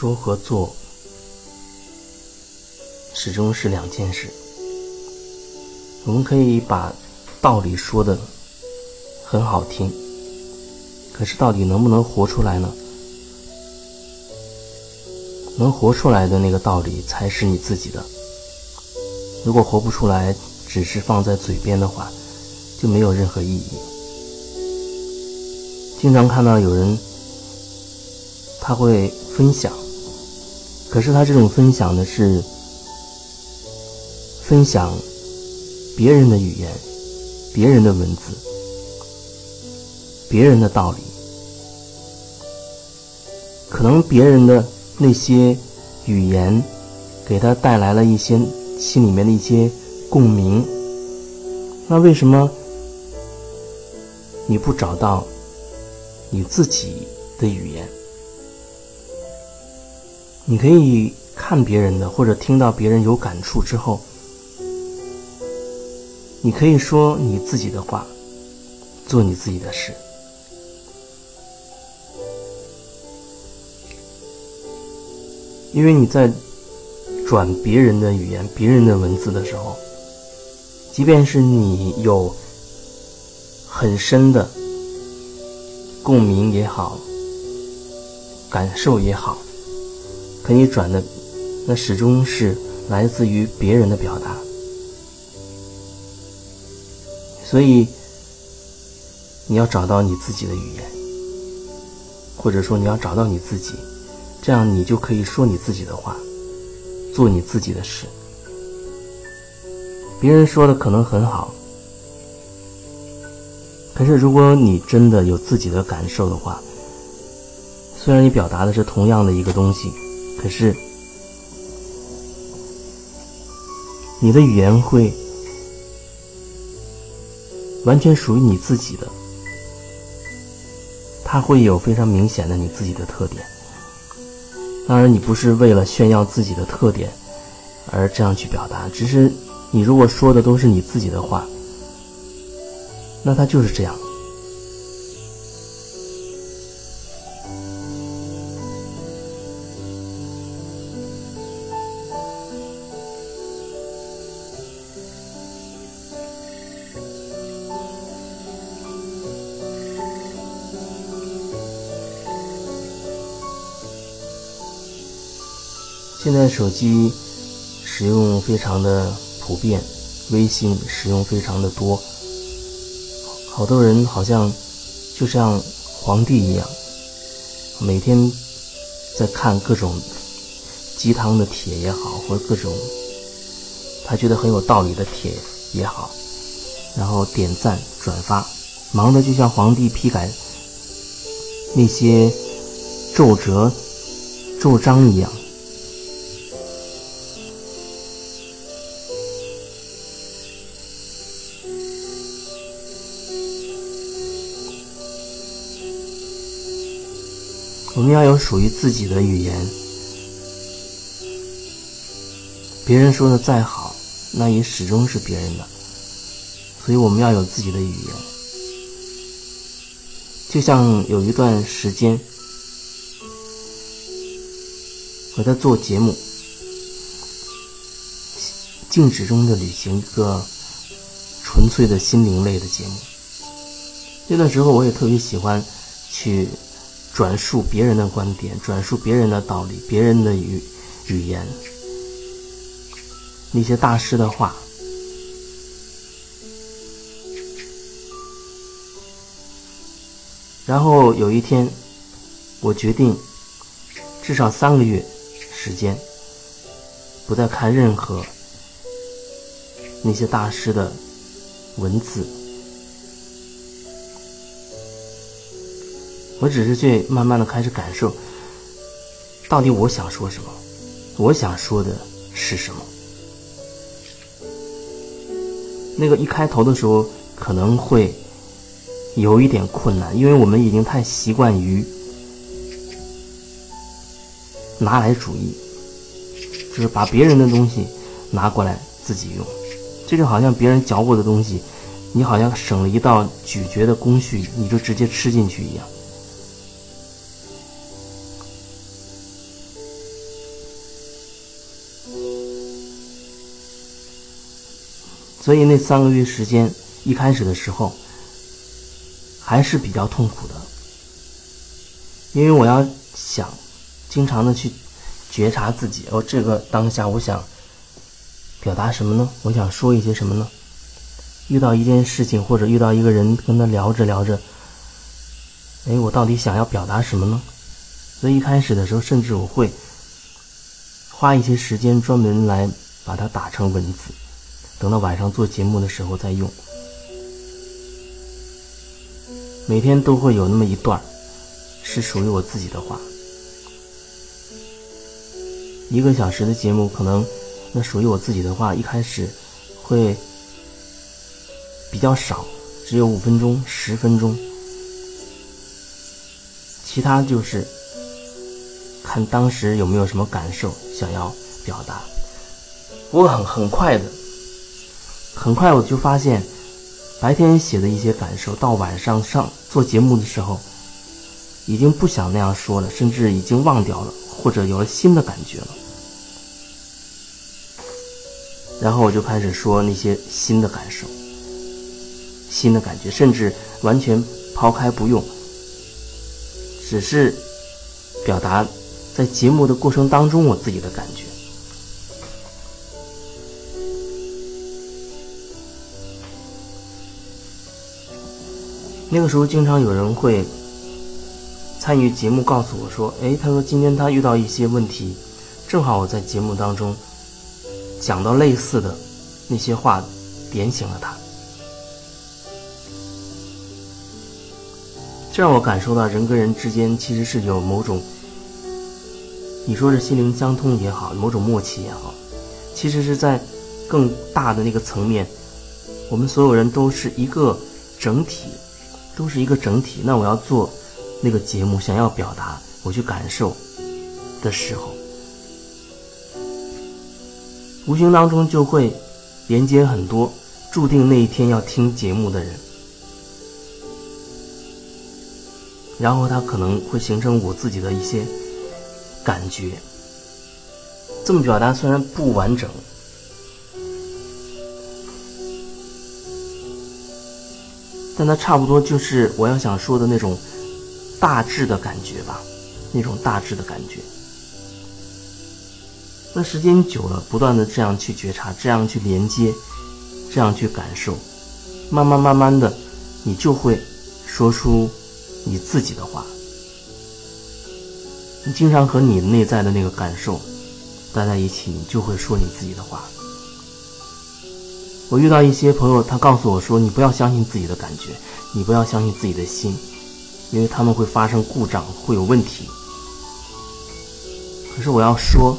说和做始终是两件事。我们可以把道理说的很好听，可是到底能不能活出来呢？能活出来的那个道理才是你自己的。如果活不出来，只是放在嘴边的话，就没有任何意义。经常看到有人他会分享，可是他这种分享的是分享别人的语言、别人的文字、别人的道理，可能别人的。那些语言给他带来了一些心里面的一些共鸣。那为什么你不找到你自己的语言？你可以看别人的，或者听到别人有感触之后，你可以说你自己的话，做你自己的事。因为你在转别人的语言、别人的文字的时候，即便是你有很深的共鸣也好、感受也好，可你转的那始终是来自于别人的表达，所以你要找到你自己的语言，或者说你要找到你自己。这样，你就可以说你自己的话，做你自己的事。别人说的可能很好，可是如果你真的有自己的感受的话，虽然你表达的是同样的一个东西，可是你的语言会完全属于你自己的，它会有非常明显的你自己的特点。当然，你不是为了炫耀自己的特点而这样去表达，只是你如果说的都是你自己的话，那他就是这样。手机使用非常的普遍，微信使用非常的多，好多人好像就像皇帝一样，每天在看各种鸡汤的帖也好，或者各种他觉得很有道理的帖也好，然后点赞转发，忙得就像皇帝批改那些奏折奏章一样。我们要有属于自己的语言。别人说的再好，那也始终是别人的。所以我们要有自己的语言。就像有一段时间，我在做节目，《静止中的旅行》，一个纯粹的心灵类的节目。那段时候，我也特别喜欢去。转述别人的观点，转述别人的道理，别人的语语言，那些大师的话。然后有一天，我决定至少三个月时间，不再看任何那些大师的文字。我只是去慢慢的开始感受，到底我想说什么，我想说的是什么。那个一开头的时候可能会有一点困难，因为我们已经太习惯于拿来主义，就是把别人的东西拿过来自己用，这就好像别人嚼过的东西，你好像省了一道咀嚼的工序，你就直接吃进去一样。所以那三个月时间，一开始的时候还是比较痛苦的，因为我要想经常的去觉察自己，哦，这个当下我想表达什么呢？我想说一些什么呢？遇到一件事情或者遇到一个人，跟他聊着聊着，哎，我到底想要表达什么呢？所以一开始的时候，甚至我会花一些时间专门来把它打成文字，等到晚上做节目的时候再用。每天都会有那么一段是属于我自己的话。一个小时的节目，可能那属于我自己的话，一开始会比较少，只有五分钟、十分钟，其他就是。看当时有没有什么感受想要表达，不过很很快的，很快我就发现，白天写的一些感受，到晚上上做节目的时候，已经不想那样说了，甚至已经忘掉了，或者有了新的感觉了。然后我就开始说那些新的感受、新的感觉，甚至完全抛开不用，只是表达。在节目的过程当中，我自己的感觉。那个时候，经常有人会参与节目，告诉我说：“哎，他说今天他遇到一些问题，正好我在节目当中讲到类似的那些话，点醒了他。”这让我感受到人跟人之间其实是有某种。你说是心灵相通也好，某种默契也好，其实是在更大的那个层面，我们所有人都是一个整体，都是一个整体。那我要做那个节目，想要表达，我去感受的时候，无形当中就会连接很多注定那一天要听节目的人，然后他可能会形成我自己的一些。感觉这么表达虽然不完整，但它差不多就是我要想说的那种大致的感觉吧，那种大致的感觉。那时间久了，不断的这样去觉察，这样去连接，这样去感受，慢慢慢慢的，你就会说出你自己的话。你经常和你内在的那个感受待在一起，你就会说你自己的话。我遇到一些朋友，他告诉我说：“你不要相信自己的感觉，你不要相信自己的心，因为他们会发生故障，会有问题。”可是我要说，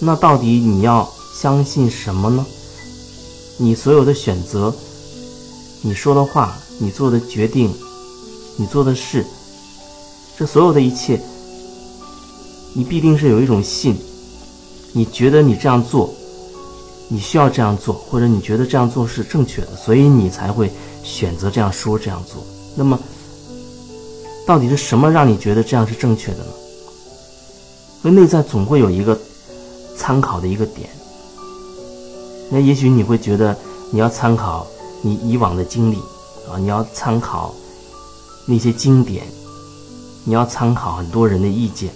那到底你要相信什么呢？你所有的选择，你说的话，你做的决定，你做的事，这所有的一切。你必定是有一种信，你觉得你这样做，你需要这样做，或者你觉得这样做是正确的，所以你才会选择这样说这样做。那么，到底是什么让你觉得这样是正确的呢？所以内在总会有一个参考的一个点。那也许你会觉得你要参考你以往的经历啊，你要参考那些经典，你要参考很多人的意见。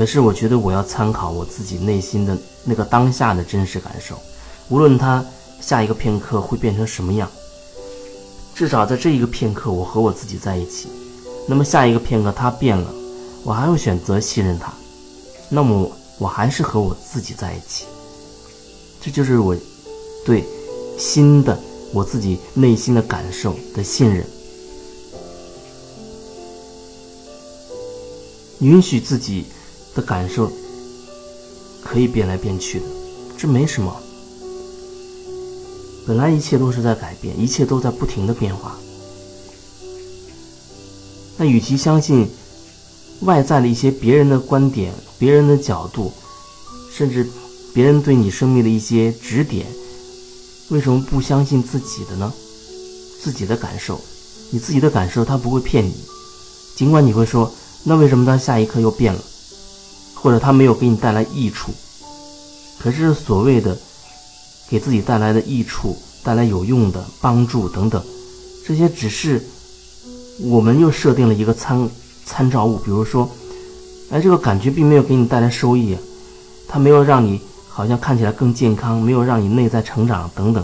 可是，我觉得我要参考我自己内心的那个当下的真实感受，无论它下一个片刻会变成什么样，至少在这一个片刻，我和我自己在一起。那么下一个片刻它变了，我还会选择信任它。那么我还是和我自己在一起。这就是我对新的我自己内心的感受的信任，允许自己。的感受可以变来变去的，这没什么。本来一切都是在改变，一切都在不停的变化。那与其相信外在的一些别人的观点、别人的角度，甚至别人对你生命的一些指点，为什么不相信自己的呢？自己的感受，你自己的感受，他不会骗你。尽管你会说，那为什么他下一刻又变了？或者他没有给你带来益处，可是所谓的给自己带来的益处、带来有用的帮助等等，这些只是我们又设定了一个参参照物。比如说，哎，这个感觉并没有给你带来收益，它没有让你好像看起来更健康，没有让你内在成长等等，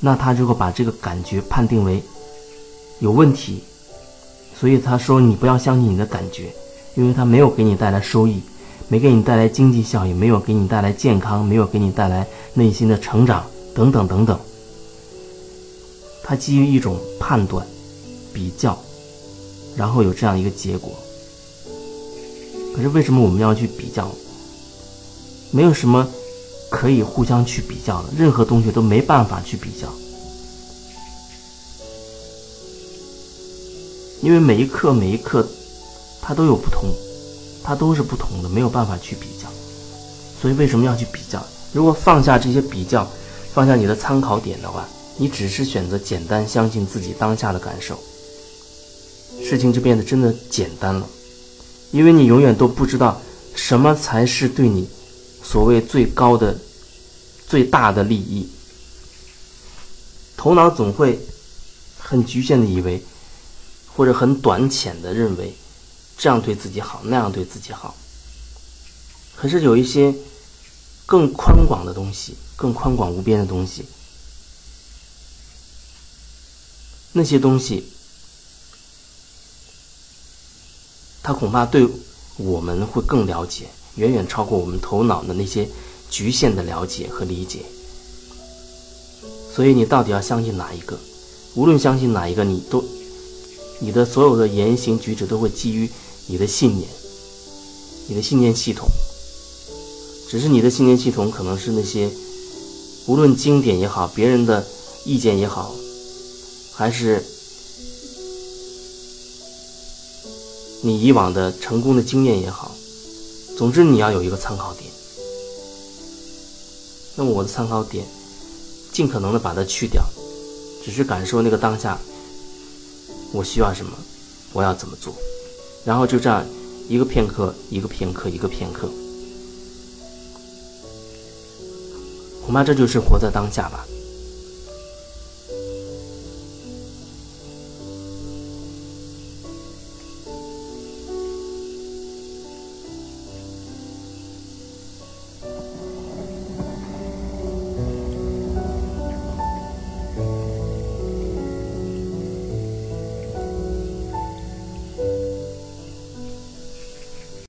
那他如果把这个感觉判定为有问题，所以他说你不要相信你的感觉，因为它没有给你带来收益。没给你带来经济效益，没有给你带来健康，没有给你带来内心的成长，等等等等。它基于一种判断、比较，然后有这样一个结果。可是为什么我们要去比较？没有什么可以互相去比较的，任何东西都没办法去比较，因为每一刻每一刻，它都有不同。它都是不同的，没有办法去比较，所以为什么要去比较？如果放下这些比较，放下你的参考点的话，你只是选择简单相信自己当下的感受，事情就变得真的简单了，因为你永远都不知道什么才是对你所谓最高的、最大的利益，头脑总会很局限的以为，或者很短浅的认为。这样对自己好，那样对自己好。可是有一些更宽广的东西，更宽广无边的东西，那些东西，他恐怕对我们会更了解，远远超过我们头脑的那些局限的了解和理解。所以你到底要相信哪一个？无论相信哪一个，你都你的所有的言行举止都会基于。你的信念，你的信念系统，只是你的信念系统可能是那些，无论经典也好，别人的意见也好，还是你以往的成功的经验也好，总之你要有一个参考点。那么我的参考点，尽可能的把它去掉，只是感受那个当下，我需要什么，我要怎么做。然后就这样，一个片刻，一个片刻，一个片刻，恐怕这就是活在当下吧。